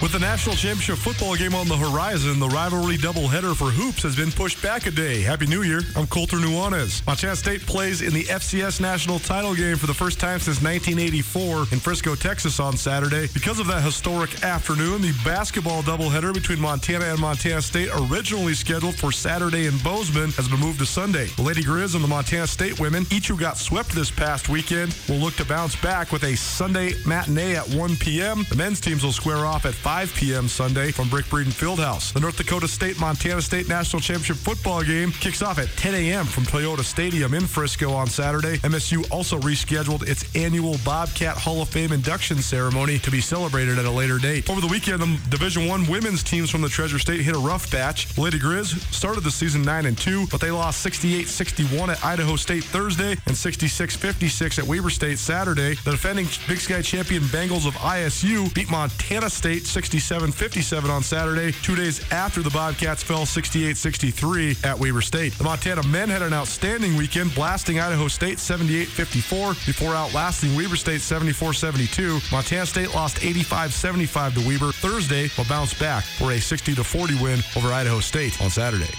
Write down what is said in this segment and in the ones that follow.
With the national championship football game on the horizon, the rivalry doubleheader for hoops has been pushed back a day. Happy New Year. I'm Colter Nuanez. Montana State plays in the FCS national title game for the first time since 1984 in Frisco, Texas on Saturday. Because of that historic afternoon, the basketball doubleheader between Montana and Montana State, originally scheduled for Saturday in Bozeman, has been moved to Sunday. The Lady Grizz and the Montana State women, each who got swept this past weekend, will look to bounce back with a Sunday matinee at 1 p.m. The men's teams will square off at 5 p.m. Sunday from Brick Breeden Fieldhouse. The North Dakota State Montana State National Championship football game kicks off at 10 a.m. from Toyota Stadium in Frisco on Saturday. MSU also rescheduled its annual Bobcat Hall of Fame induction ceremony to be celebrated at a later date. Over the weekend, the Division One women's teams from the Treasure State hit a rough patch. Lady Grizz started the season 9 and 2, but they lost 68-61 at Idaho State Thursday and 66-56 at Weber State Saturday. The defending Big Sky champion Bengals of ISU beat Montana State 67-57 on Saturday, two days after the Bobcats fell 68-63 at Weber State. The Montana men had an outstanding weekend, blasting Idaho State 78-54 before outlasting Weber State 74-72. Montana State lost 85-75 to Weber Thursday, but bounced back for a 60-40 win over Idaho State on Saturday.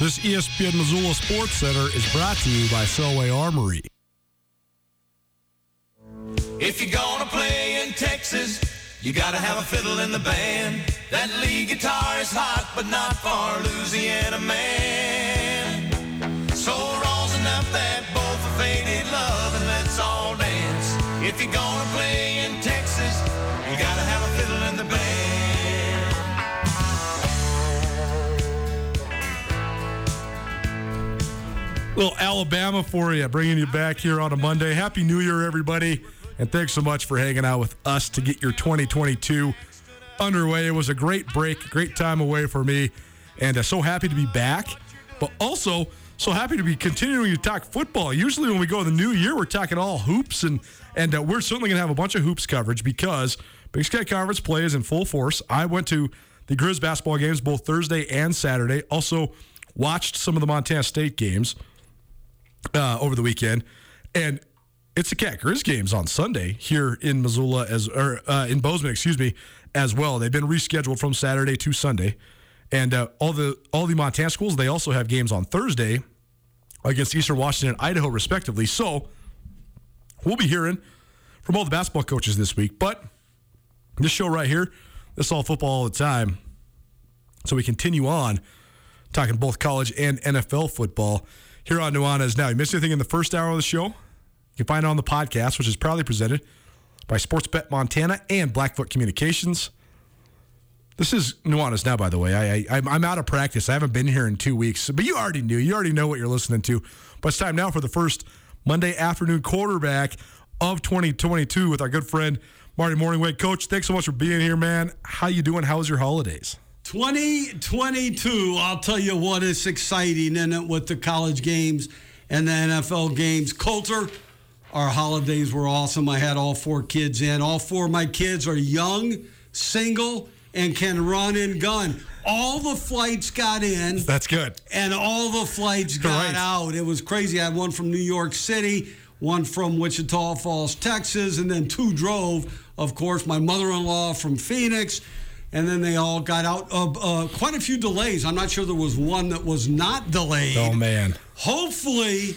This ESPN Missoula Sports Center is brought to you by Selway Armory. If you're gonna play in Texas, you gotta have a fiddle in the band. That lead guitar is hot, but not for Louisiana man. So rolls enough that both are faded love and let's all dance. If you're gonna play in Texas, you gotta have a fiddle in the band. little Alabama for you, bringing you back here on a Monday. Happy New Year, everybody. And thanks so much for hanging out with us to get your 2022 underway. It was a great break, great time away for me. And uh, so happy to be back, but also so happy to be continuing to talk football. Usually, when we go in the new year, we're talking all hoops, and, and uh, we're certainly going to have a bunch of hoops coverage because Big Sky Conference play is in full force. I went to the Grizz basketball games both Thursday and Saturday. Also, watched some of the Montana State games uh, over the weekend, and it's a Cat Grizz games on Sunday here in Missoula as or uh, in Bozeman, excuse me, as well. They've been rescheduled from Saturday to Sunday, and uh, all the all the Montana schools they also have games on Thursday against Eastern Washington and Idaho, respectively. So we'll be hearing from all the basketball coaches this week. But this show right here, this is all football all the time. So we continue on talking both college and NFL football here on Nuanez Now. You missed anything in the first hour of the show? You can find it on the podcast, which is proudly presented by Sportsbet Montana and Blackfoot Communications. This is Nuanez Now, by the way. I, I, I'm out of practice. I haven't been here in two weeks, but you already knew. You already know what you're listening to. But it's time now for the first Monday afternoon quarterback of 2022 with our good friend Marty Mornhinweg. Coach, thanks so much for being here, man. How you doing? How was your holidays? 2022, I'll tell you what is exciting in it with the college games and the NFL games. Colter, our holidays were awesome. I had all four kids in. All four of my kids are young, single, and can run and gun. All the flights got in. That's good. And all the flights got Right. out. It was crazy. I had one from New York City, one from Wichita Falls, Texas, and then two drove. Of course, my mother in law from Phoenix. And then they all got out. Uh, uh, quite a few delays. I'm not sure there was one that was not delayed. Oh, man. Hopefully,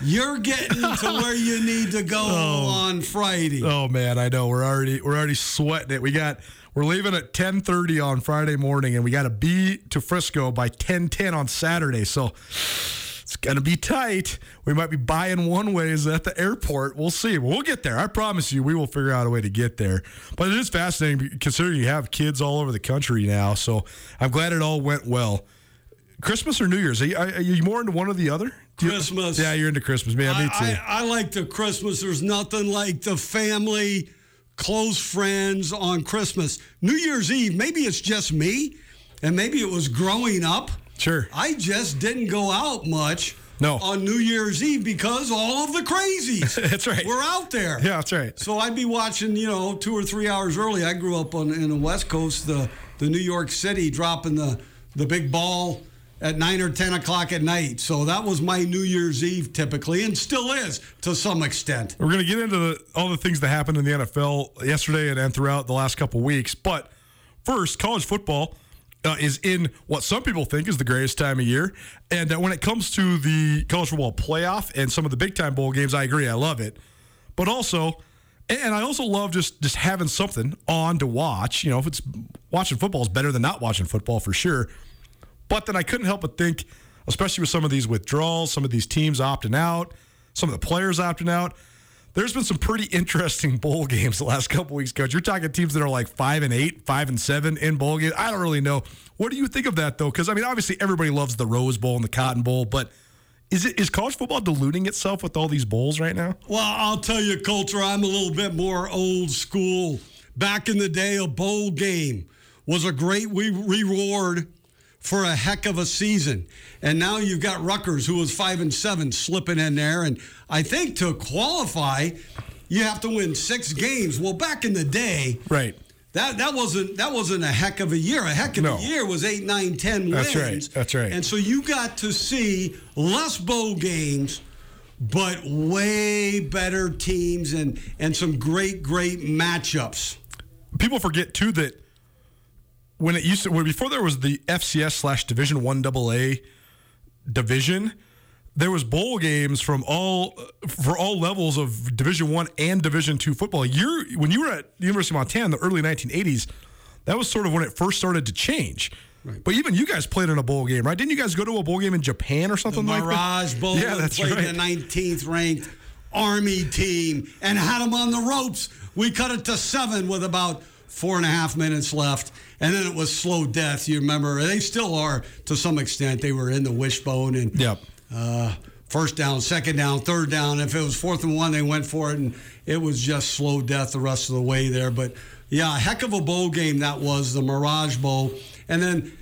you're getting to where you need to go oh. on Friday. Oh man, I know we're already we're already sweating it. We got we're leaving at 10:30 on Friday morning, and we got to be to Frisco by 10:10 on Saturday. So it's gonna be tight. We might be buying one ways at the airport. We'll see. We'll get there. I promise you, we will figure out a way to get there. But it is fascinating considering you have kids all over the country now. So I'm glad it all went well. Christmas or New Year's? Are you, are you more into one or the other? You- Christmas. yeah, you're into Christmas. Man, me too. I, I, I like the Christmas. There's nothing like the family, close friends on Christmas. New Year's Eve, maybe it's just me, and maybe it was growing up. sure. I just didn't go out much No. on New Year's Eve because all of the crazies That's right. We're out there. Yeah, that's right. So I'd be watching, you know, two or three hours early. I grew up on in the West Coast, the the New York City, dropping the the big ball at nine or ten o'clock at night. So that was my New Year's Eve typically, and still is to some extent. We're going to get into the, all the things that happened in the NFL yesterday and, and throughout the last couple weeks. But first, college football uh, is in what some people think is the greatest time of year. And uh, when it comes to the college football playoff and some of the big time bowl games, I agree. I love it. But also, and I also love just just having something on to watch. You know, if it's watching football is better than not watching football for sure. But then I couldn't help but think, especially with some of these withdrawals, some of these teams opting out, some of the players opting out. There's been some pretty interesting bowl games the last couple weeks, coach. You're talking teams that are like five and eight, five and seven in bowl games. I don't really know. What do you think of that though? Because I mean, obviously everybody loves the Rose Bowl and the Cotton Bowl, but is it is college football diluting itself with all these bowls right now? Well, I'll tell you, Colter, I'm a little bit more old school. Back in the day, a bowl game was a great reward for a heck of a season. And now you've got Rutgers, who was five and seven, slipping in there. And I think to qualify, you have to win six games. Well, back in the day, Right. that that wasn't that wasn't a heck of a year. A heck of No. a year was eight, nine, ten That's right. That's right. And so you got to see less bowl games, but way better teams and and some great, great matchups. people forget too that when it used to when before there was the FCS slash Division One AA division, there was bowl games from all for all levels of Division One and Division Two football. You're when you were at the University of Montana in the early 1980s, that was sort of when it first started to change. But even you guys played in a bowl game, right? Didn't you guys go to a bowl game in Japan or The something like that? Mirage Bowl Yeah, that's played right. the 19th ranked Army team and had them on the ropes. We cut it to seven with about four and a half minutes left. And then it was slow death. You remember, they still are to some extent. They were in the wishbone and Yep. uh, first down, second down, third down. If it was fourth and one, they went for it, and it was just slow death the rest of the way there. But yeah, heck of a bowl game that was the Mirage Bowl. And then,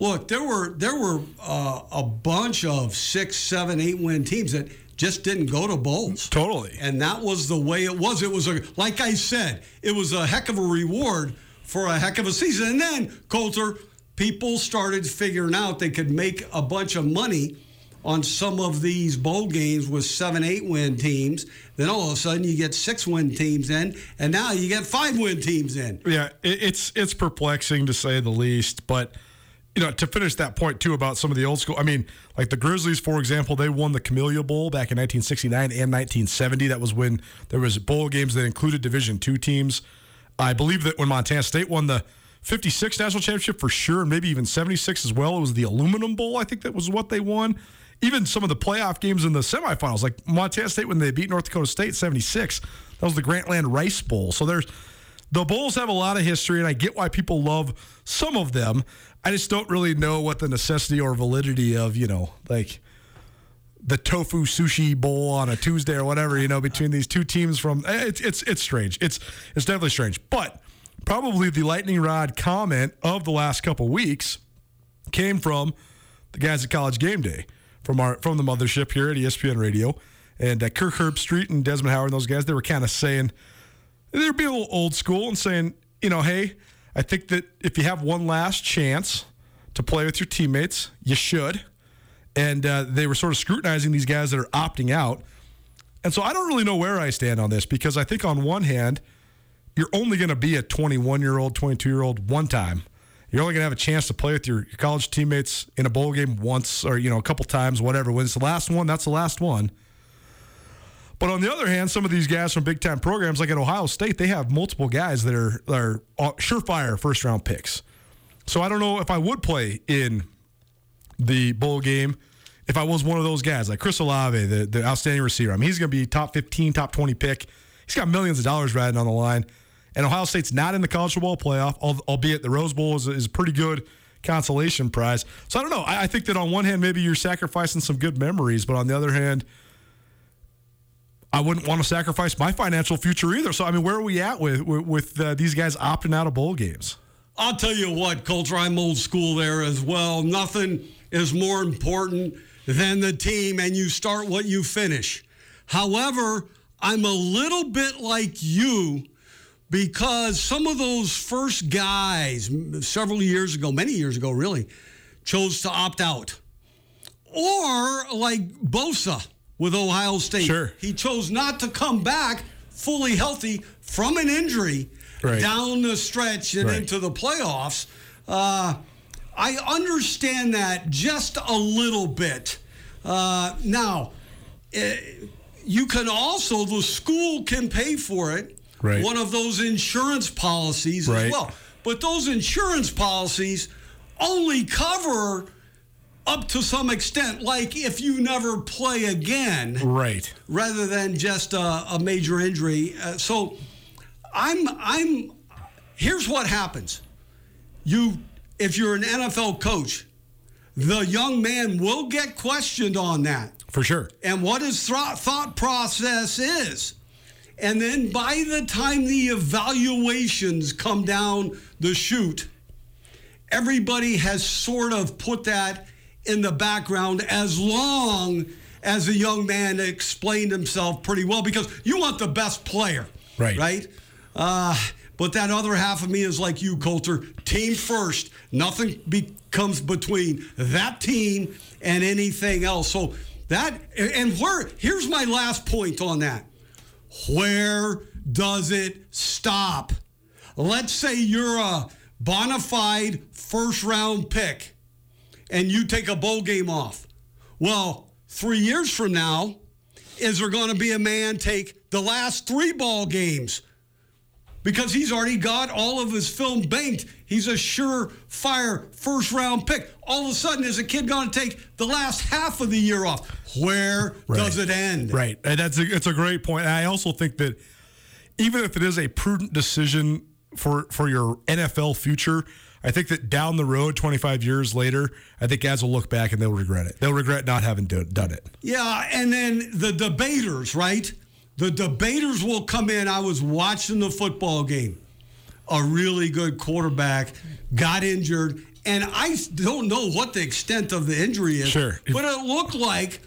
look, there were there were uh, a bunch of six, seven, eight win teams that just didn't go to bowls. Totally. And that was the way it was. It was a like I said, it was a heck of a reward for a heck of a season. And then Colter, people started figuring out they could make a bunch of money on some of these bowl games with seven, eight win teams. Then all of a sudden you get six win teams in, and now you get five win teams in. Yeah, it's it's perplexing to say the least. But you know, to finish that point too about some of the old school. I mean, like the Grizzlies, for example, they won the Camellia Bowl back in 1969 and 1970. That was when there was bowl games that included Division two teams. I believe that when Montana State won the 56 national championship for sure, and maybe even 76 as well, it was the Aluminum Bowl. I think that was what they won. Even some of the playoff games in the semifinals, like Montana State when they beat North Dakota State 76, that was the Grantland Rice Bowl. So there's the bowls have a lot of history, and I get why people love some of them. I just don't really know what the necessity or validity of, you know, like the tofu sushi bowl on a Tuesday or whatever, you know, between these two teams from eh, it's it's it's strange. It's it's definitely strange. But probably the lightning rod comment of the last couple weeks came from the guys at College Game Day from our from the mothership here at ESPN Radio and uh, Kirk Herbstreit and Desmond Howard and those guys. They were kind of saying they were being a little old school and saying, you know, hey, I think that if you have one last chance to play with your teammates, you should. And uh, they were sort of scrutinizing these guys that are opting out. And so I don't really know where I stand on this because I think on one hand, you're only going to be a 21 year old, 22 year old one time. You're only going to have a chance to play with your, your college teammates in a bowl game once or, you know, a couple times, whatever. When it's the last one, that's the last one. But on the other hand, some of these guys from big time programs like at Ohio State, they have multiple guys that are, are uh, surefire first round picks. So I don't know if I would play in the bowl game if I was one of those guys like Chris Olave, the, the outstanding receiver. I mean, he's going to be top 15, top 20 pick. He's got millions of dollars riding on the line. And Ohio State's not in the college football playoff, albeit the Rose Bowl is, is a pretty good consolation prize. So I don't know. I, I think that on one hand, maybe you're sacrificing some good memories, but on the other hand, I wouldn't want to sacrifice my financial future either. So I mean, where are we at with with, uh, these guys opting out of bowl games? I'll tell you what, Colter, I'm old school there as well. Nothing is more important than the team, and you start what you finish. However, I'm a little bit like you because some of those first guys, several years ago, many years ago, really, chose to opt out. Or like Bosa with Ohio State. Sure. He chose not to come back fully healthy from an injury Right. down the stretch and Right. into the playoffs. Uh, I understand that just a little bit. Uh, now, eh, you can also, the school can pay for it. Right. One of those insurance policies as well. But those insurance policies only cover up to some extent, like if you never play again Right. rather than just a, a major injury. Uh, so I'm I'm here's what happens. You if you're an NFL coach, the young man will get questioned on that For sure. and what his thought thought process is. And then by the time the evaluations come down the chute, everybody has sort of put that in the background as long as the young man explained himself pretty well because you want the best player. Right. Right? Uh, but that other half of me is like you, Colter. Team first. Nothing becomes between that team and anything else. So that and where here's my last point on that. Where does it stop? Let's say you're a bona fide first round pick and you take a bowl game off. Well, three years from now, is there going to be a man take the last three ball games? Because he's already got all of his film banked. He's a surefire first round pick. All of a sudden, is a kid going to take the last half of the year off? Where does it end? Right. And that's a, it's a great point. And I also think that even if it is a prudent decision for for your NFL future, I think that down the road, 25 years later, I think guys will look back and they'll regret it. They'll regret not having do, done it. Yeah, and then the debaters, right? The debaters will come in. I was watching the football game. A really good quarterback got injured, and I don't know what the extent of the injury is. Sure. But it looked like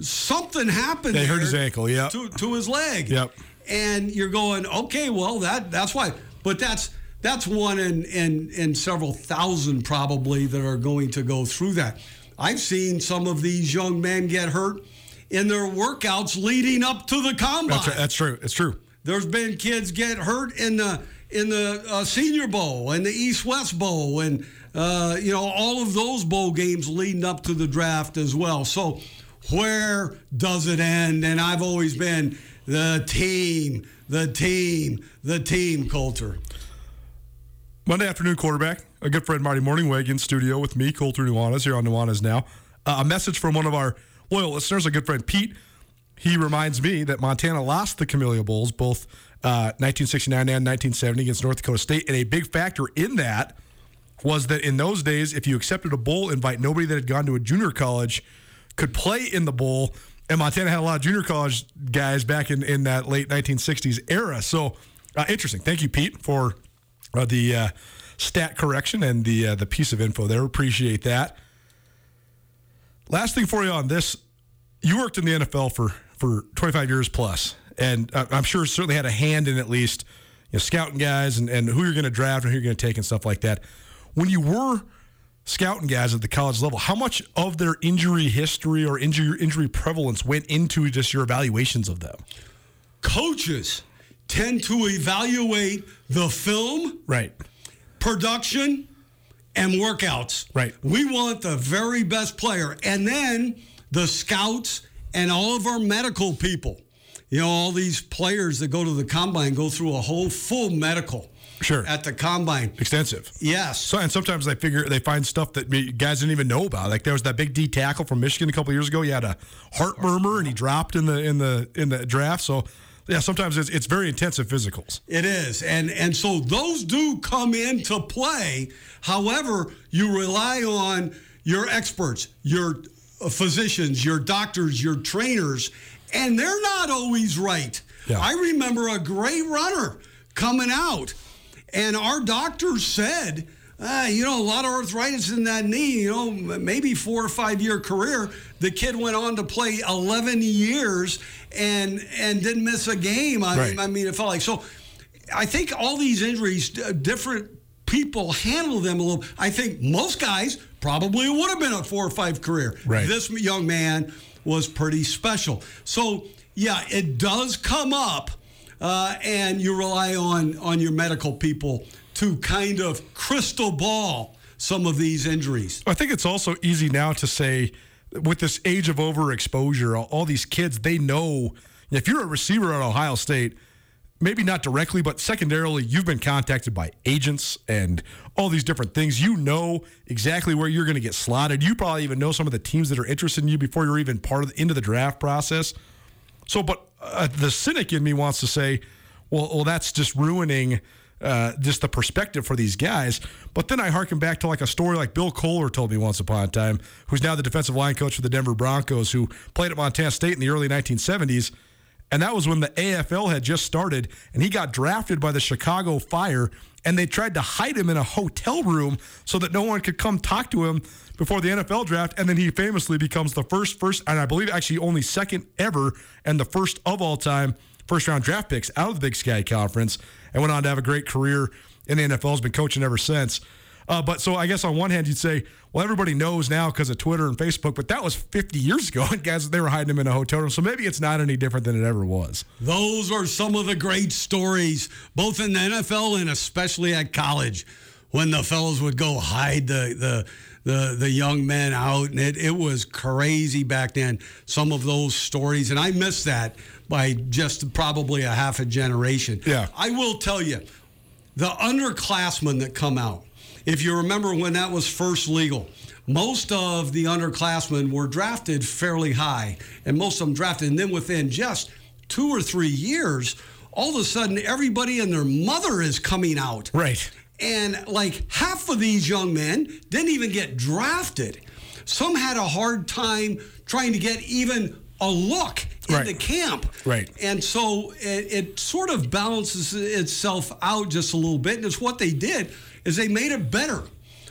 something happened. They hurt his ankle, yeah. To, to his leg. Yep. And you're going, okay, well, that that's why. But that's that's one in, in, in several thousand probably that are going to go through that. I've seen some of these young men get hurt in their workouts leading up to the combine. That's, that's true. It's true. There's been kids get hurt in the in the uh, Senior Bowl and the East West Bowl and uh, you know all of those bowl games leading up to the draft as well. So where does it end? And I've always been the team, the team, the team Colter. Monday afternoon quarterback, a good friend Marty Mornhinweg in studio with me, Colter Nuanez here on Nuanez Now. Uh, a message from one of our loyal listeners, a good friend Pete. He reminds me that Montana lost the Camellia Bowls both uh, 1969 and 1970 against North Dakota State, and a big factor in that was that in those days, if you accepted a bowl invite, nobody that had gone to a junior college could play in the bowl. And Montana had a lot of junior college guys back in, in that late 1960s era. So uh, interesting. Thank you, Pete, for uh, the uh, stat correction and the uh, the piece of info there. Appreciate that. Last thing for you on this, you worked in the NFL for for 25 years plus, and I'm sure certainly had a hand in at least you know, scouting guys and, and who you're going to draft and who you're going to take and stuff like that. When you were scouting guys at the college level, how much of their injury history or injury injury prevalence went into just your evaluations of them? Coaches tend to evaluate the film, Right. production, and workouts. Right. We want the very best player. And then the scouts and all of our medical people. You know, all these players that go to the combine go through a whole full medical Sure. at the combine. Extensive. Yes. So and sometimes they figure they find stuff that guys didn't even know about. Like there was that big D tackle from Michigan a couple years ago. He had a heart murmur and he dropped in the in the in the draft. So yeah, sometimes it's it's very intensive physicals. It is, and and so those do come into play. However, you rely on your experts, your physicians, your doctors, your trainers, and they're not always right. Yeah. I remember a great runner coming out, and our doctor said. Uh, you know, a lot of arthritis in that knee, you know, maybe four or five year career. The kid went on to play 11 years and and didn't miss a game. I, Right. I mean, it felt like so. I think all these injuries, different people handle them a little. I think most guys probably would have been a four or five career. Right. This young man was pretty special. So yeah, it does come up, uh, and you rely on on your medical people to kind of crystal ball some of these injuries. I think it's also easy now to say with this age of overexposure, all, all these kids they know if you're a receiver at Ohio State. Maybe not directly, but secondarily, you've been contacted by agents and all these different things. You know exactly where you're going to get slotted. You probably even know some of the teams that are interested in you before you're even part of the, into the draft process. So, but uh, the cynic in me wants to say, well, well, that's just ruining uh, just the perspective for these guys. But then I harken back to like a story like Bill Kollar told me once upon a time, who's now the defensive line coach for the Denver Broncos, who played at Montana State in the early 1970s. And that was when the AFL had just started, and he got drafted by the Chicago Fire, and they tried to hide him in a hotel room so that no one could come talk to him before the NFL draft. And then he famously becomes the first, first, and I believe actually only second ever, and the first of all time first round draft picks out of the Big Sky Conference, and went on to have a great career in the NFL. Has been coaching ever since. Uh, but so I guess on one hand you'd say, well, everybody knows now because of Twitter and Facebook, but that was 50 years ago, and guys they were hiding him in a hotel room. So maybe it's not any different than it ever was. Those are some of the great stories, both in the NFL and especially at college, when the fellows would go hide the the the, the young men out, and it, it was crazy back then. Some of those stories, and I miss that by just probably a half a generation. Yeah. I will tell you, the underclassmen that come out. If you remember when that was first legal, most of the underclassmen were drafted fairly high, and most of them drafted. And then within just two or three years, all of a sudden, everybody and their mother is coming out. Right. And like half of these young men didn't even get drafted. Some had a hard time trying to get even a look Right. the camp. Right. And so it, it sort of balances itself out just a little bit. And it's what they did is they made it better.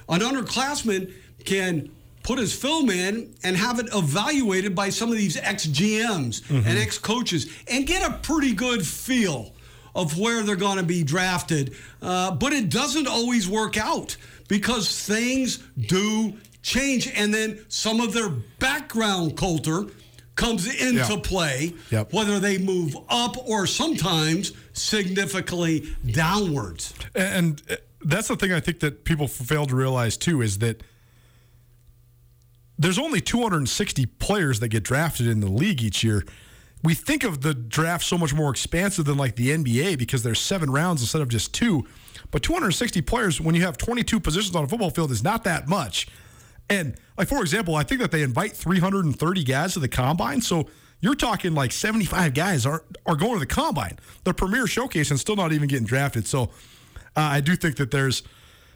An underclassman can put his film in and have it evaluated by some of these ex GMs and mm-hmm. ex coaches and get a pretty good feel of where they're going to be drafted. Uh, but it doesn't always work out because things do change, and then some of their background culture comes into Yeah. play, Yep. whether they move up or sometimes significantly downwards. And uh, that's the thing I think that people fail to realize too is that there's only 260 players that get drafted in the league each year. We think of the draft so much more expansive than like the NBA because there's seven rounds instead of just two. But 260 players when you have 22 positions on a football field is not that much. And like for example, I think that they invite 330 guys to the combine. So you're talking like 75 guys are are going to the combine, the premier showcase, and still not even getting drafted. So uh, I do think that there's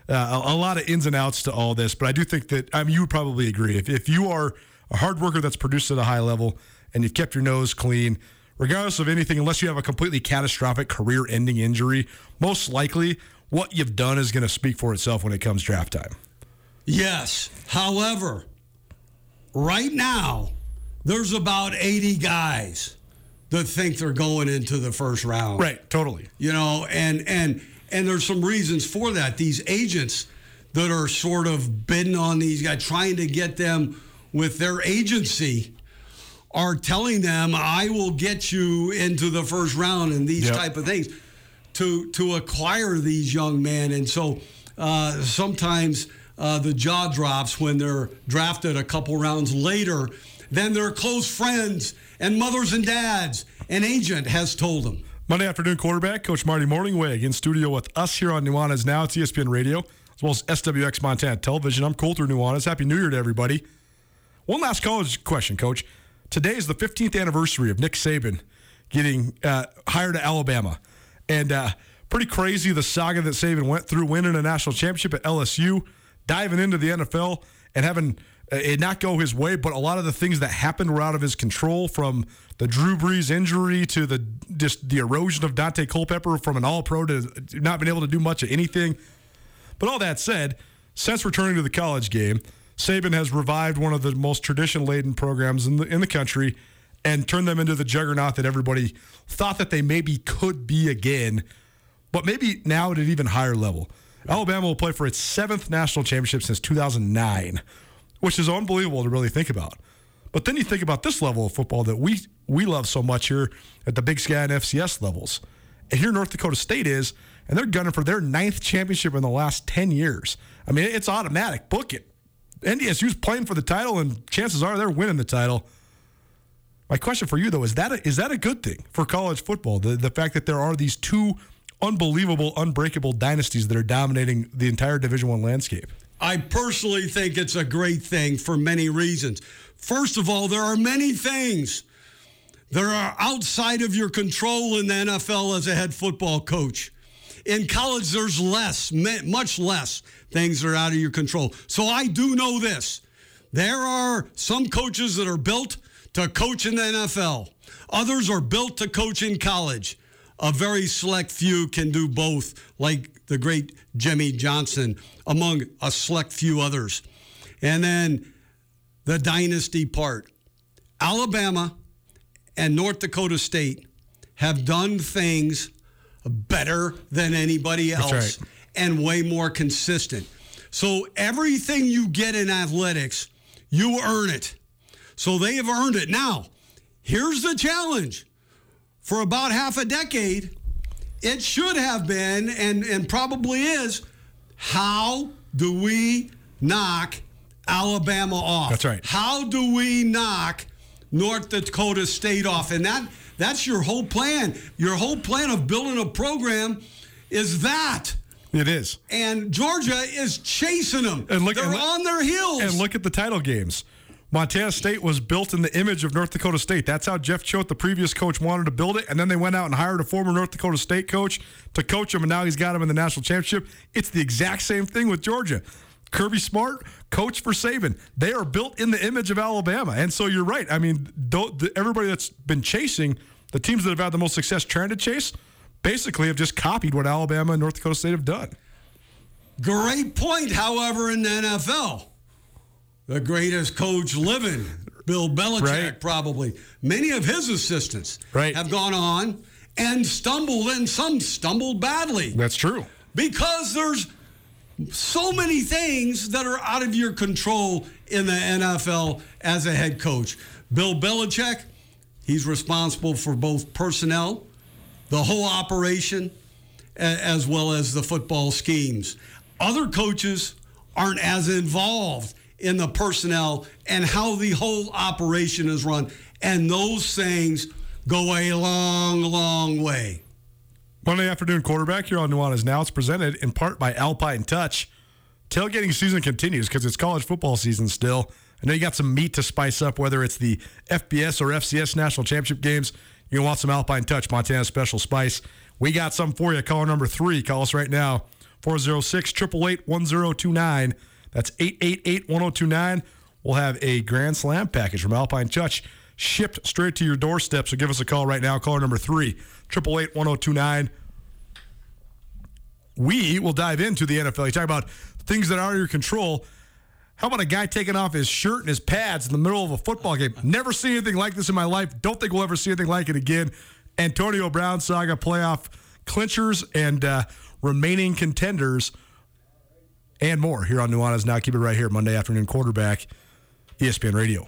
uh, a, a lot of ins and outs to all this, but I do think that I mean you would probably agree if if you are a hard worker that's produced at a high level and you've kept your nose clean, regardless of anything, unless you have a completely catastrophic career-ending injury, most likely what you've done is going to speak for itself when it comes draft time. Yes. However, right now, there's about 80 guys that think they're going into the first round. Right, totally. You know, and and and there's some reasons for that. These agents that are sort of bidding on these guys, trying to get them with their agency, are telling them, "I will get you into the first round," and these Yep. type of things to to acquire these young men. And so uh, sometimes uh, the jaw drops when they're drafted a couple rounds later than their close friends and mothers and dads. An agent has told them. Monday afternoon quarterback, Coach Marty Mornhinweg in studio with us here on Nuanez Now. It's E ESPN Radio, as well as SWX Montana Television. I'm Colter Nuanez. Happy New Year to everybody. One last college question, Coach. Today is the 15th anniversary of Nick Saban getting uh, hired to Alabama. And uh, pretty crazy the saga that Saban went through, winning a national championship at LSU, diving into the NFL, and having uh, it not go his way. But a lot of the things that happened were out of his control from the Drew Brees injury to the just the erosion of Daunte Culpepper from an all pro to not being able to do much of anything. But all that said, since returning to the college game, Saban has revived one of the most tradition laden programs in the in the country and turned them into the juggernaut that everybody thought that they maybe could be again, but maybe now at an even higher level. Alabama will play for its seventh national championship since 2009, which is unbelievable to really think about. But then you think about this level of football that we we love so much here at the Big Sky and FCS levels. And here North Dakota State is, and they're gunning for their ninth championship in the last 10 years. I mean, it's automatic. Book it. NDSU's playing for the title, and chances are they're winning the title. My question for you, though, is that a, is that a good thing for college football? The, the fact that there are these two unbelievable, unbreakable dynasties that are dominating the entire Division One landscape. I personally think it's a great thing for many reasons. First of all, there are many things that are outside of your control in the NFL as a head football coach. In college, there's less, much less things that are out of your control. So I do know this. There are some coaches that are built to coach in the NFL. Others are built to coach in college. A very select few can do both, like the great Jimmy Johnson, among a select few others. And then the dynasty part. Alabama and North Dakota State have done things better than anybody else right. and way more consistent. So everything you get in athletics, you earn it. So they have earned it. Now, here's the challenge. For about half a decade, it should have been and, and probably is how do we knock Alabama off? That's right. How do we knock North Dakota State off? And that that's your whole plan. Your whole plan of building a program is that. It is. And Georgia is chasing them. And look- They're and look- on their heels. And look at the title games. Montana State was built in the image of North Dakota State. That's how Jeff Choate, the previous coach, wanted to build it. And then they went out and hired a former North Dakota State coach to coach him, and now he's got him in the national championship. It's the exact same thing with Georgia. Kirby Smart, coach for Saban. They are built in the image of Alabama. And so you're right. I mean, everybody that's been chasing, the teams that have had the most success trying to chase, basically have just copied what Alabama and North Dakota State have done. Great point, however, in the NFL. The greatest coach living, Bill Belichick, Right. probably. Many of his assistants Right. have gone on and stumbled, and some stumbled badly That's true. because there's so many things that are out of your control in the NFL as a head coach. Bill Belichick, he's responsible for both personnel, the whole operation, as well as the football schemes. Other coaches aren't as involved in the personnel and how the whole operation is run. And those things go a long, long way. Monday afternoon quarterback here on Nuanez Now. It's presented in part by Alpine Touch. Tailgating season continues because it's college football season still. I know you got some meat to spice up, whether it's the FBS or FCS national championship games. You want some Alpine Touch, Montana special spice. We got some for you. Caller number three. Call us right now. 406 888 1029. That's 888 1029. We'll have a Grand Slam package from Alpine Touch shipped straight to your doorstep. So give us a call right now. Caller number three, 888 1029. We will dive into the NFL. You talk about things that are out your control. How about a guy taking off his shirt and his pads in the middle of a football game? Never seen anything like this in my life. Don't think we'll ever see anything like it again. Antonio Brown saga playoff clinchers and uh, remaining contenders and more here on Nuanez Now. Keep it right here, Monday afternoon quarterback, ESPN Radio.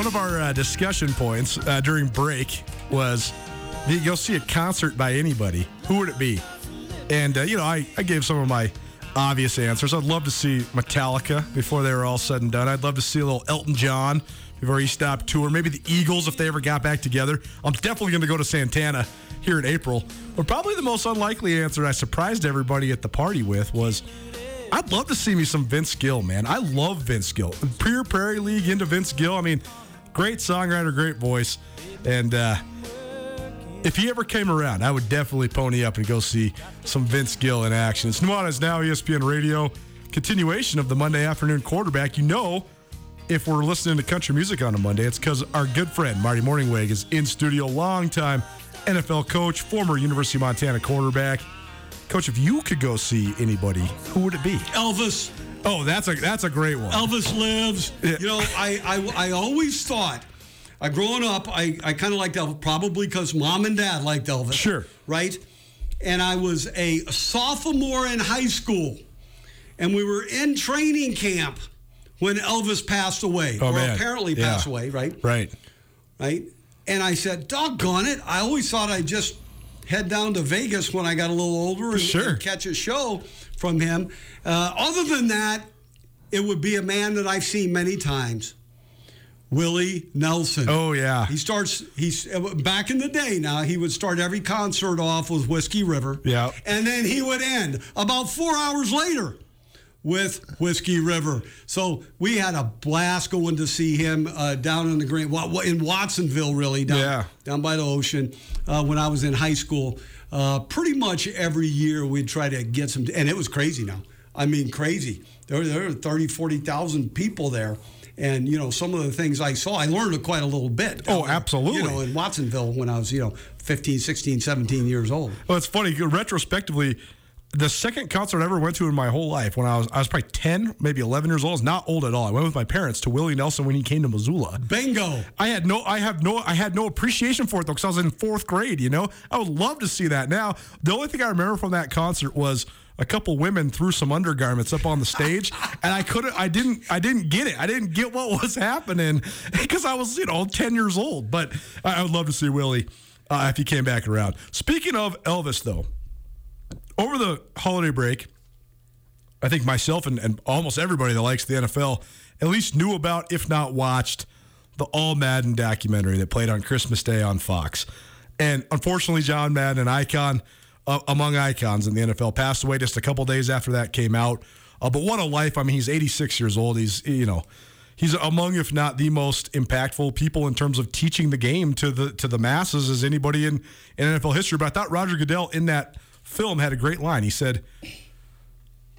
One of our uh, discussion points uh, during break was you'll see a concert by anybody. Who would it be? And, uh, you know, I, I gave some of my obvious answers. I'd love to see Metallica before they were all said and done. I'd love to see a little Elton John before he stopped tour. Maybe the Eagles if they ever got back together. I'm definitely going to go to Santana here in April. But probably the most unlikely answer I surprised everybody at the party with was I'd love to see me some Vince Gill, man. I love Vince Gill. Pure Prairie League into Vince Gill. I mean, great songwriter, great voice. And uh, if he ever came around, I would definitely pony up and go see some Vince Gill in action. It's Nuanez Now, ESPN Radio. Continuation of the Monday afternoon quarterback. You know, if we're listening to country music on a Monday, it's because our good friend Marty Mornhinweg is in studio, longtime NFL coach, former University of Montana quarterback. Coach, if you could go see anybody, who would it be? Elvis. Oh, that's a that's a great one. Elvis lives. Yeah. You know, I, I I always thought, I growing up, I, I kind of liked Elvis, probably because mom and dad liked Elvis. Sure. Right? And I was a sophomore in high school, and we were in training camp when Elvis passed away, Oh, or man. apparently Yeah. passed away, right? Right. right? And I said, doggone it. I always thought I'd just head down to Vegas when I got a little older and, Sure. and catch a show from him. Uh, other than that, it would be a man that I've seen many times. Willie Nelson. Oh yeah. He starts. He's back in the day. Now he would start every concert off with Whiskey River. Yeah. and then he would end about four hours later with Whiskey River. So we had a blast going to see him uh, down in the Grand wa- in Watsonville, really down Yeah. down by the ocean uh, when I was in high school. Uh, pretty much every year we'd try to get some, and it was crazy. Now, I mean, crazy. There, there were 30, 40,000 people there. And, you know, some of the things I saw, I learned quite a little bit. Oh, absolutely. You know, in Watsonville when I was, you know, 15, 16, 17 years old. Well, it's funny. Retrospectively, the second concert I ever went to in my whole life, when I was I was probably ten, maybe eleven years old, is not old at all. I went with my parents to Willie Nelson when he came to Missoula. Bingo. I had no, I have no, I had no appreciation for it though, because I was in fourth grade. You know, I would love to see that now. The only thing I remember from that concert was a couple women threw some undergarments up on the stage, and I couldn't, I didn't, I didn't get it. I didn't get what was happening because I was, you know, ten years old. But I, I would love to see Willie uh, if he came back around. Speaking of Elvis, though, over the holiday break, I think myself and, and almost everybody that likes the NFL at least knew about, if not watched, the All Madden documentary that played on Christmas Day on Fox. And unfortunately, John Madden, an icon uh, among icons in the NFL. Passed away just a couple days after that came out. Uh, but what a life! I mean, he's 86 years old. He's you know he's among, if not the most impactful people in terms of teaching the game to the to the masses as anybody in, in NFL history. But I thought Roger Goodell in that film had a great line. He said,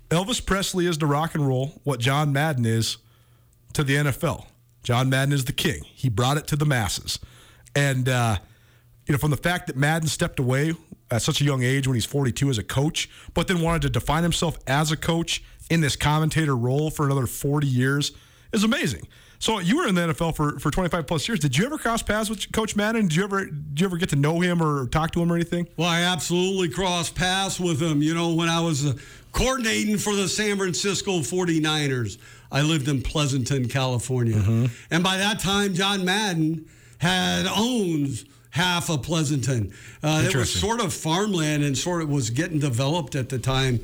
"Elvis Presley is to rock and roll what John Madden is to the NFL. John Madden is the king. He brought it to the masses, and uh, you know from the fact that Madden stepped away at such a young age when he's 42 as a coach, but then wanted to define himself as a coach in this commentator role for another 40 years." Is amazing. So you were in the NFL for, for 25 plus years. Did you ever cross paths with Coach Madden? Did you ever did you ever get to know him or talk to him or anything? Well, I absolutely crossed paths with him. You know, when I was uh, coordinating for the San Francisco 49ers, I lived in Pleasanton, California. Mm-hmm. And by that time, John Madden had owned half of Pleasanton. Uh, it was sort of farmland and sort of was getting developed at the time.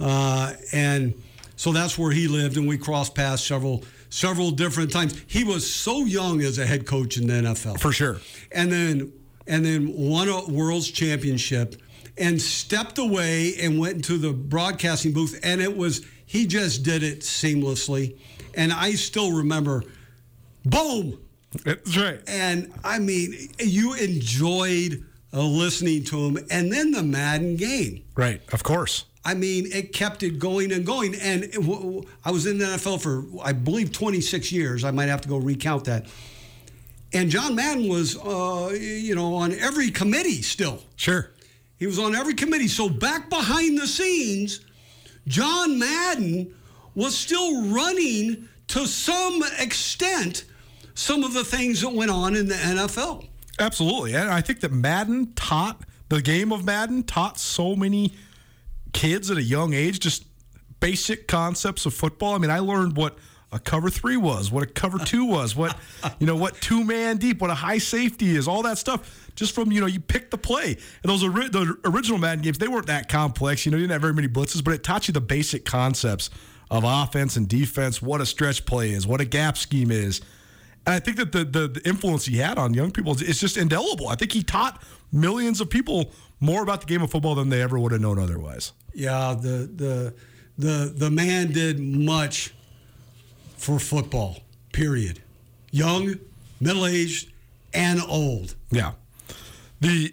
Uh, and so that's where he lived, and we crossed paths several – several different times. He was so young as a head coach in the NFL. For sure. And then and then won a world's championship and stepped away and went into the broadcasting booth and it was he just did it seamlessly. And I still remember boom. That's right. And I mean, you enjoyed uh, listening to him and then the Madden game. Right, of course. I mean, it kept it going and going. And it, w- I was in the NFL for, I believe, 26 years. I might have to go recount that. And John Madden was, uh, you know, on every committee still. Sure. He was on every committee. So back behind the scenes, John Madden was still running to some extent some of the things that went on in the NFL. Absolutely. And I think that Madden taught the game of Madden taught so many kids at a young age just basic concepts of football. I mean, I learned what a cover three was, what a cover two was, what you know, what two man deep, what a high safety is, all that stuff. Just from you know, you pick the play. And those ori- the original Madden games, they weren't that complex. You know, you didn't have very many blitzes, but it taught you the basic concepts of offense and defense, what a stretch play is, what a gap scheme is. And I think that the, the, the influence he had on young people is just indelible. I think he taught millions of people more about the game of football than they ever would have known otherwise. Yeah, the the the the man did much for football. Period. Young, middle aged, and old. Yeah. The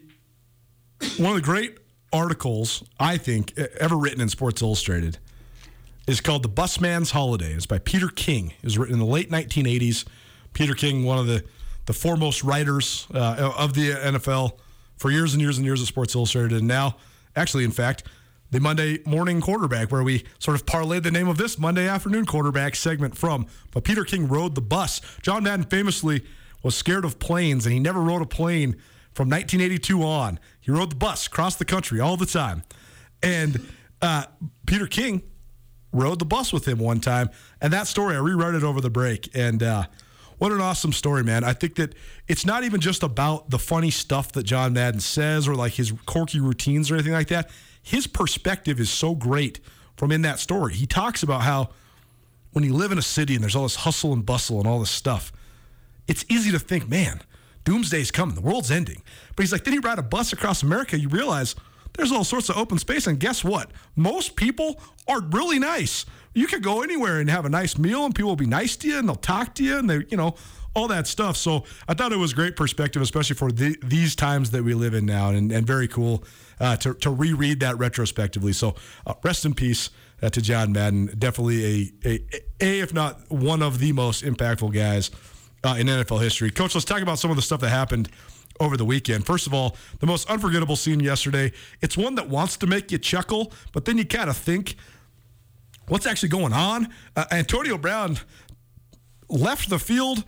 one of the great articles I think ever written in Sports Illustrated is called "The Busman's Holiday." It's by Peter King. It was written in the late 1980s. Peter King, one of the the foremost writers uh, of the NFL for years and years and years of Sports Illustrated, and now, actually, in fact, the Monday morning quarterback, where we sort of parlayed the name of this Monday afternoon quarterback segment from. But Peter King rode the bus. John Madden famously was scared of planes, and he never rode a plane from 1982 on. He rode the bus across the country all the time. And uh, Peter King rode the bus with him one time. And that story, I rewrote it over the break. And uh, what an awesome story, man. I think that it's not even just about the funny stuff that John Madden says or like his quirky routines or anything like that his perspective is so great from in that story. He talks about how when you live in a city and there's all this hustle and bustle and all this stuff, it's easy to think, man, doomsday's coming, the world's ending. But he's like, then you ride a bus across America, you realize there's all sorts of open space. And guess what? Most people are really nice. You could go anywhere and have a nice meal, and people will be nice to you and they'll talk to you and they, you know, all that stuff. So I thought it was great perspective, especially for the, these times that we live in now, and, and very cool uh, to, to reread that retrospectively. So uh, rest in peace uh, to John Madden. Definitely a, a, a, if not one of the most impactful guys uh, in NFL history. Coach, let's talk about some of the stuff that happened over the weekend. First of all, the most unforgettable scene yesterday. It's one that wants to make you chuckle, but then you kind of think, what's actually going on? Uh, Antonio Brown left the field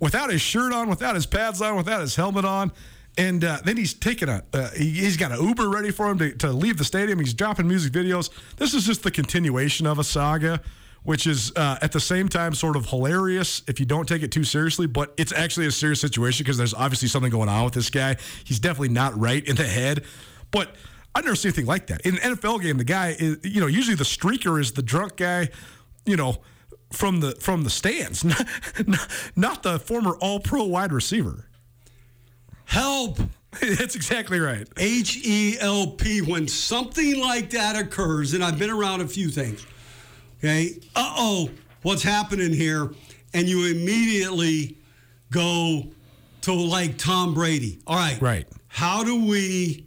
without his shirt on, without his pads on, without his helmet on. And uh, then he's taking a, uh, he, has got an Uber ready for him to, to leave the stadium. He's dropping music videos. This is just the continuation of a saga, which is uh, at the same time sort of hilarious if you don't take it too seriously, but it's actually a serious situation because there's obviously something going on with this guy. He's definitely not right in the head. But I've never seen anything like that. In an NFL game, the guy is, you know, usually the streaker is the drunk guy, you know, from the from the stands, not, not the former All Pro wide receiver. Help! That's exactly right. H E L P. When something like that occurs, and I've been around a few things, okay, uh oh, what's happening here? And you immediately go to like Tom Brady. All right. Right. How do we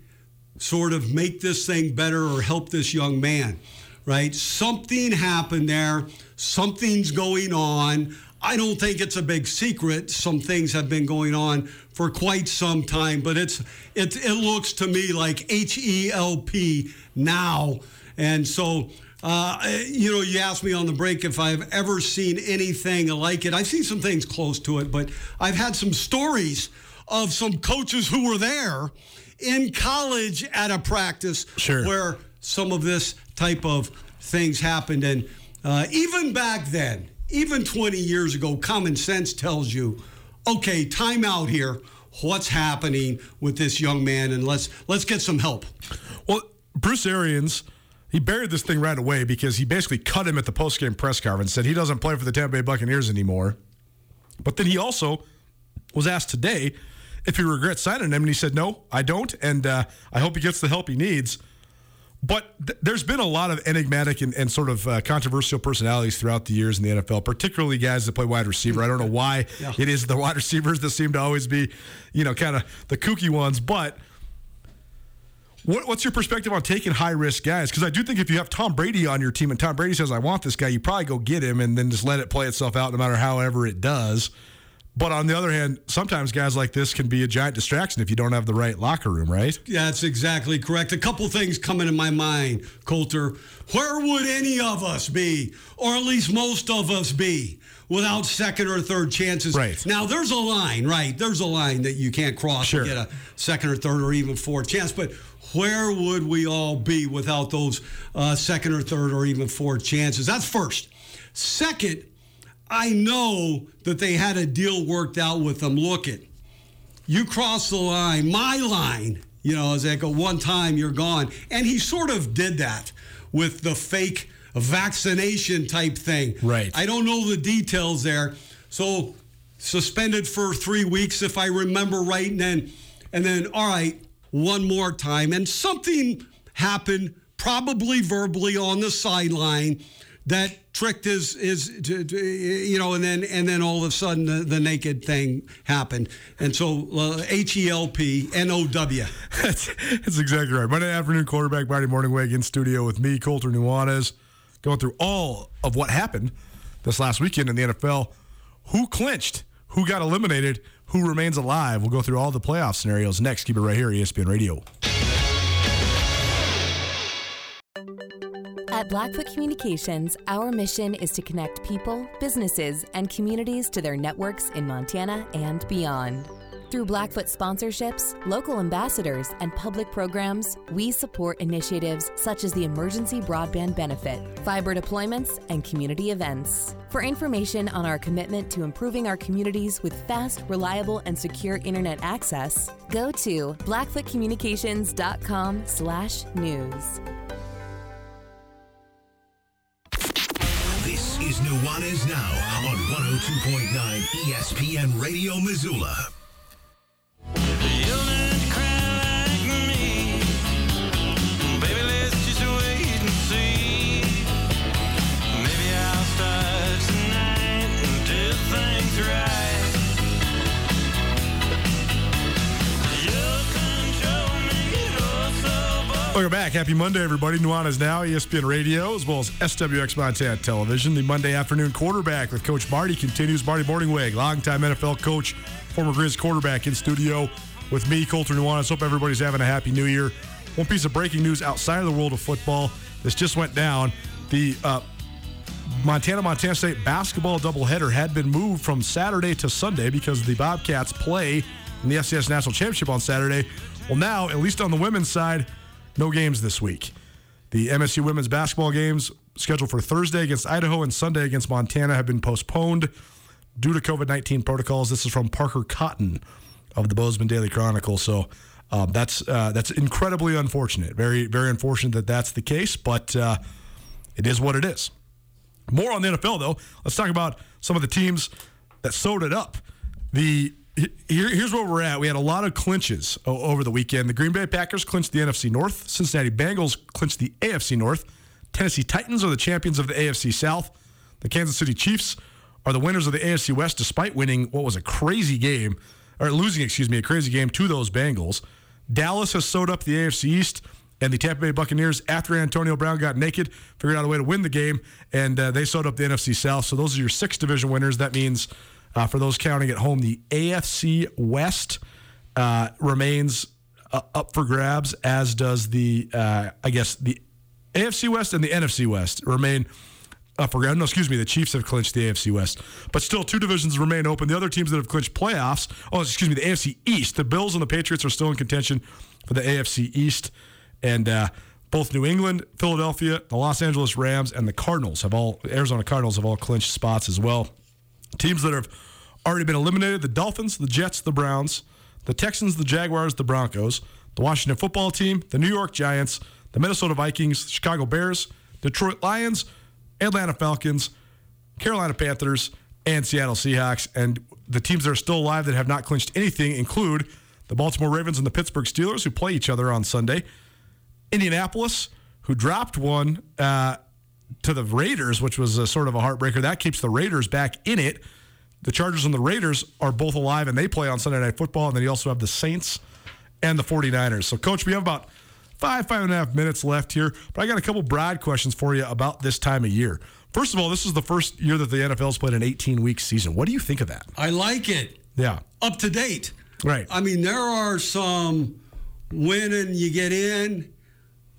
sort of make this thing better or help this young man? Right? Something happened there. Something's going on. I don't think it's a big secret. Some things have been going on for quite some time, but it's it, it looks to me like H E L P now. And so, uh, you know, you asked me on the break if I've ever seen anything like it. I've seen some things close to it, but I've had some stories of some coaches who were there in college at a practice Sure. where some of this type of things happened. And uh, even back then, even 20 years ago, common sense tells you, okay, time out here. What's happening with this young man? And let's let's get some help. Well, Bruce Arians, he buried this thing right away because he basically cut him at the postgame press conference, and said he doesn't play for the Tampa Bay Buccaneers anymore. But then he also was asked today if he regrets signing him, and he said, no, I don't, and uh, I hope he gets the help he needs. But th- there's been a lot of enigmatic and, and sort of uh, controversial personalities throughout the years in the NFL, particularly guys that play wide receiver. I don't know why Yeah. it is the wide receivers that seem to always be, you know, kind of the kooky ones. But what, what's your perspective on taking high risk guys? Because I do think if you have Tom Brady on your team and Tom Brady says, I want this guy, you probably go get him and then just let it play itself out no matter however it does. But on the other hand, sometimes guys like this can be a giant distraction if you don't have the right locker room, right? Yeah, that's exactly correct. A couple things come to my mind, Colter. Where would any of us be, or at least most of us be, without second or third chances? Right. Now, there's a line, right? There's a line that you can't cross Sure. to get a second or third or even fourth chance. But where would we all be without those uh, second or third or even fourth chances? That's first. Second, I know that they had a deal worked out with them. Look it you cross the line, my line, you know, as they go, one time you're gone. And he sort of did that with the fake vaccination type thing. Right. I don't know the details there. So suspended for three weeks, if I remember right, and then and then all right, one more time. And something happened, probably verbally on the sideline, that tricked his his you know, and then and then all of a sudden the, the naked thing happened. And so uh, H E L P N O W. That's, that's exactly right. Monday afternoon quarterback, Marty Mornhinweg in studio with me, Colter Nuanez, going through all of what happened this last weekend in the NFL. Who clinched? Who got eliminated? Who remains alive? We'll go through all the playoff scenarios next. Keep it right here, ESPN Radio. At Blackfoot Communications, our mission is to connect people, businesses, and communities to their networks in Montana and beyond. Through Blackfoot sponsorships, local ambassadors, and public programs, we support initiatives such as the Emergency Broadband Benefit, fiber deployments, and community events. For information on our commitment to improving our communities with fast, reliable, and secure internet access, go to blackfootcommunications.com/news. This is Nuanez Now on 102.9 ESPN Radio Missoula. Welcome back. Happy Monday, everybody. Nuanez Now, ESPN Radio, as well as SWX Montana Television. The Monday afternoon quarterback with Coach Marty continues. Marty Mornhinweg, longtime NFL coach, former Grizz quarterback in studio with me, Colter Nuanez. Hope everybody's having a happy new year. One piece of breaking news outside of the world of football. This just went down. The uh, Montana Montana State basketball doubleheader had been moved from Saturday to Sunday because the Bobcats play in the FCS National Championship on Saturday. Well, now, at least on the women's side, no games this week. The MSU women's basketball games scheduled for Thursday against Idaho and Sunday against Montana have been postponed due to COVID 19 protocols. This is from Parker Cotton of the Bozeman Daily Chronicle. So um, that's uh, that's incredibly unfortunate. Very very unfortunate that that's the case, but uh, it is what it is. More on the NFL though. Let's talk about some of the teams that sewed it up. The here, here's where we're at. We had a lot of clinches over the weekend. The Green Bay Packers clinched the NFC North. Cincinnati Bengals clinched the AFC North. Tennessee Titans are the champions of the AFC South. The Kansas City Chiefs are the winners of the AFC West, despite winning what was a crazy game, or losing, excuse me, a crazy game to those Bengals. Dallas has sewed up the AFC East, and the Tampa Bay Buccaneers, after Antonio Brown got naked, figured out a way to win the game, and uh, they sewed up the NFC South. So those are your six division winners. That means, uh, for those counting at home, the AFC West uh, remains uh, up for grabs, as does the, uh, I guess, the AFC West and the NFC West remain up for grabs. No, excuse me, the Chiefs have clinched the AFC West, but still two divisions remain open. The other teams that have clinched playoffs, oh, excuse me, the AFC East, the Bills and the Patriots are still in contention for the AFC East, and uh, both New England, Philadelphia, the Los Angeles Rams, and the Cardinals have all Arizona Cardinals have all clinched spots as well. Teams that have already been eliminated: the Dolphins, the Jets, the Browns, the Texans, the Jaguars, the Broncos, the Washington Football Team, the New York Giants, the Minnesota Vikings, the Chicago Bears, Detroit Lions, Atlanta Falcons, Carolina Panthers, and Seattle Seahawks. And the teams that are still alive that have not clinched anything include the Baltimore Ravens and the Pittsburgh Steelers, who play each other on Sunday. Indianapolis, who dropped one uh, to the Raiders, which was a sort of a heartbreaker. That keeps the Raiders back in it. The Chargers and the Raiders are both alive, and they play on Sunday Night Football. And then you also have the Saints and the 49ers. So, Coach, we have about five, five and a half minutes left here, but I got a couple broad questions for you about this time of year. First of all, this is the first year that the NFL's played an 18 week season. What do you think of that? I like it. Yeah. Up to date. Right. I mean, there are some winning you get in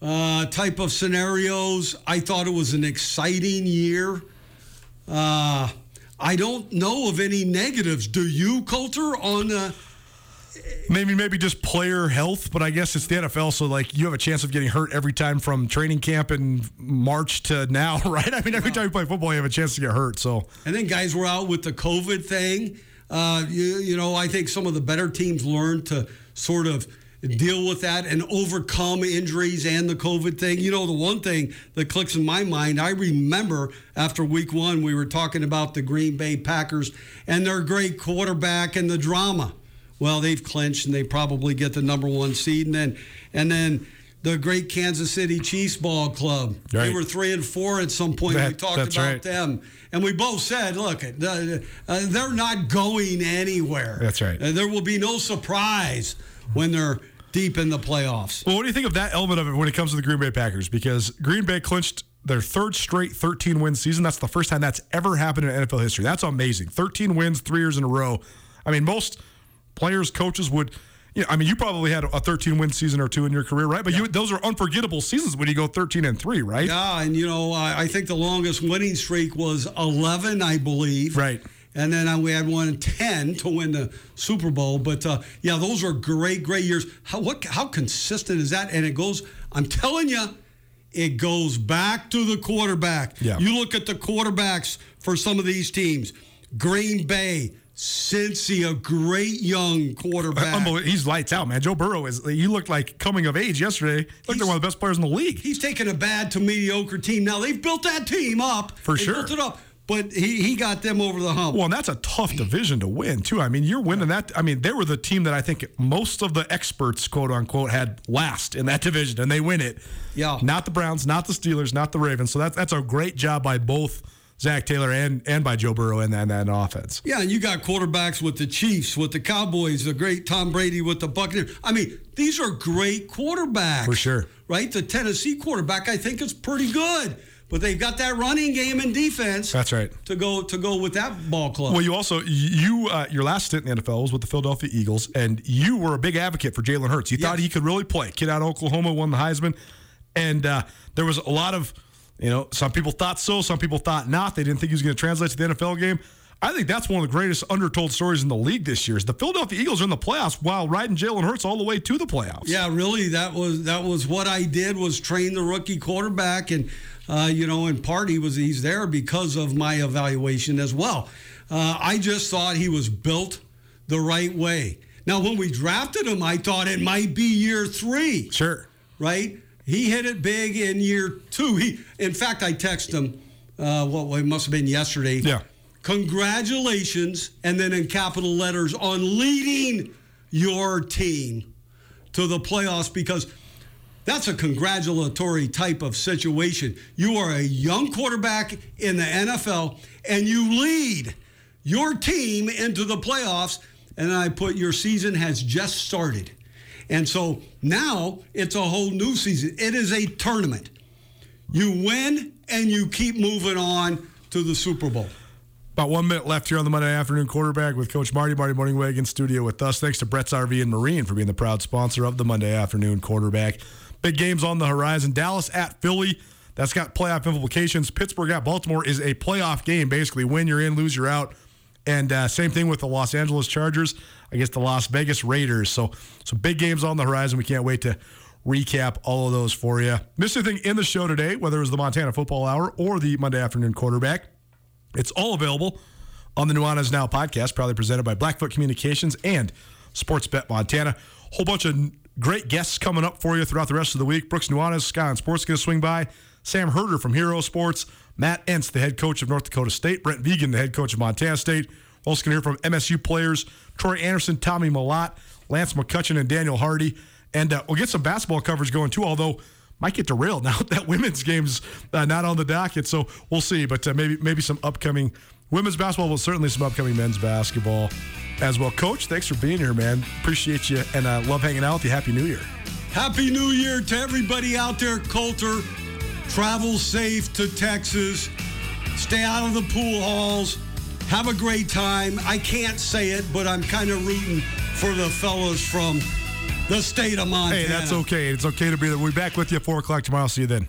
uh, type of scenarios. I thought it was an exciting year. Uh, I don't know of any negatives. Do you, Colter, on the. Maybe maybe just player health, but I guess it's the NFL, so like you have a chance of getting hurt every time from training camp in March to now, right? I mean, every time you play football, you have a chance to get hurt. So And then guys were out with the COVID thing. Uh, you, you know, I think some of the better teams learned to sort of deal with that and overcome injuries and the COVID thing. You know, the one thing that clicks in my mind, I remember after week one, we were talking about the Green Bay Packers and their great quarterback and the drama. Well, they've clinched and they probably get the number one seed. And then, and then the great Kansas City Chiefs ball club. They were three and four at some point. we talked about right. them. And we both said, look, the, uh, they're not going anywhere. That's right. Uh, there will be no surprise when they're deep in the playoffs. Well, what do you think of that element of it when it comes to the Green Bay Packers? Because Green Bay clinched their third straight 13 win season. That's the first time that's ever happened in NFL history. That's amazing. 13 wins, three years in a row. I mean, most players, coaches would. You know, I mean, you probably had a 13 win season or two in your career, right? But you, those are unforgettable seasons when you go 13 and three, right? Yeah, and you know, I, I think the longest winning streak was 11, I believe. Right. And then uh, we had one in 10 to win the Super Bowl. But uh, yeah, those are great, great years. How what how consistent is that? And it goes. I'm telling you, it goes back to the quarterback. Yeah. You look at the quarterbacks for some of these teams. Green Bay, Cincy, a great young quarterback. He's lights out, man. Joe Burrow is. You looked like coming of age yesterday. Looked like He's- one of the best players in the league. He's taken a bad to mediocre team. Now they've built that team up. For They sure. built it up. But he, he got them over the hump. Well, and that's a tough division to win, too. I mean, you're winning that. I mean, they were the team that I think most of the experts, quote unquote, had last in that division, and they win it. Yeah. Not the Browns, not the Steelers, not the Ravens. So that's that's a great job by both Zac Taylor and and by Joe Burrow in that, in that offense. Yeah, and you got quarterbacks with the Chiefs, with the Cowboys, the great Tom Brady with the Buccaneers. I mean, these are great quarterbacks. For sure. Right? The Tennessee quarterback, I think, is pretty good. But they've got that running game and defense That's right. to go to go with that ball club. Well, you also you uh, your last stint in the NFL was with the Philadelphia Eagles, and you were a big advocate for Jalen Hurts. You thought he could really play. Kid out of Oklahoma won the Heisman, and uh, there was a lot of you know some people thought so, some people thought not. They didn't think he was going to translate to the NFL game. I think that's one of the greatest undertold stories in the league this year. Is the Philadelphia Eagles are in the playoffs while riding Jalen Hurts all the way to the playoffs. Yeah, really, that was that was what I did was train the rookie quarterback, and uh, you know, in part he was he's there because of my evaluation as well. Uh, I just thought he was built the right way. Now, when we drafted him, I thought it might be year three, Sure. right? He hit it big in year two. He, in fact, I texted him. Uh, what well, it must have been yesterday. Yeah. congratulations, and then in capital letters on leading your team to the playoffs because that's a congratulatory type of situation. You are a young quarterback in the NFL and you lead your team into the playoffs. And I put your season has just started. And so now it's a whole new season. It is a tournament. You win and you keep moving on to the Super Bowl. About one minute left here on the Monday afternoon quarterback with Coach Marty. Marty Mornhinweg in studio with us. Thanks to Brett's RV and Marine for being the proud sponsor of the Monday afternoon quarterback. Big games on the horizon. Dallas at Philly. That's got playoff implications. Pittsburgh at Baltimore is a playoff game, basically. Win, you're in, lose, you're out. And uh, same thing with the Los Angeles Chargers against the Las Vegas Raiders. So, so big games on the horizon. We can't wait to recap all of those for you. Missed anything in the show today, whether it was the Montana Football Hour or the Monday Afternoon Quarterback, it's all available on the Nuanez Now podcast, proudly presented by Blackfoot Communications and Sportsbet Montana. Whole bunch of great guests coming up for you throughout the rest of the week. Brooks Nuanez, Skyline Sports, going to swing by. Sam Herder from Hero Sports. Matt Entz, the head coach of North Dakota State. Brent Vigen, the head coach of Montana State. We're also going to hear from MSU players Troy Andersen, Tommy Mellott, Lance McCutcheon, and Daniel Hardy. And uh, we'll get some basketball coverage going too, although might get derailed now that women's game's uh, not on the docket. So we'll see. But uh, maybe maybe some upcoming women's basketball, but certainly some upcoming men's basketball as well. Coach, thanks for being here, man. Appreciate you and uh, love hanging out with you. Happy New Year. Happy New Year to everybody out there, Colter. Travel safe to Texas. Stay out of the pool halls. Have a great time. I can't say it, but I'm kind of rooting for the fellows from the state of Montana. Hey, that's okay. It's okay to be there. We'll be back with you at 4 o'clock tomorrow. See you then.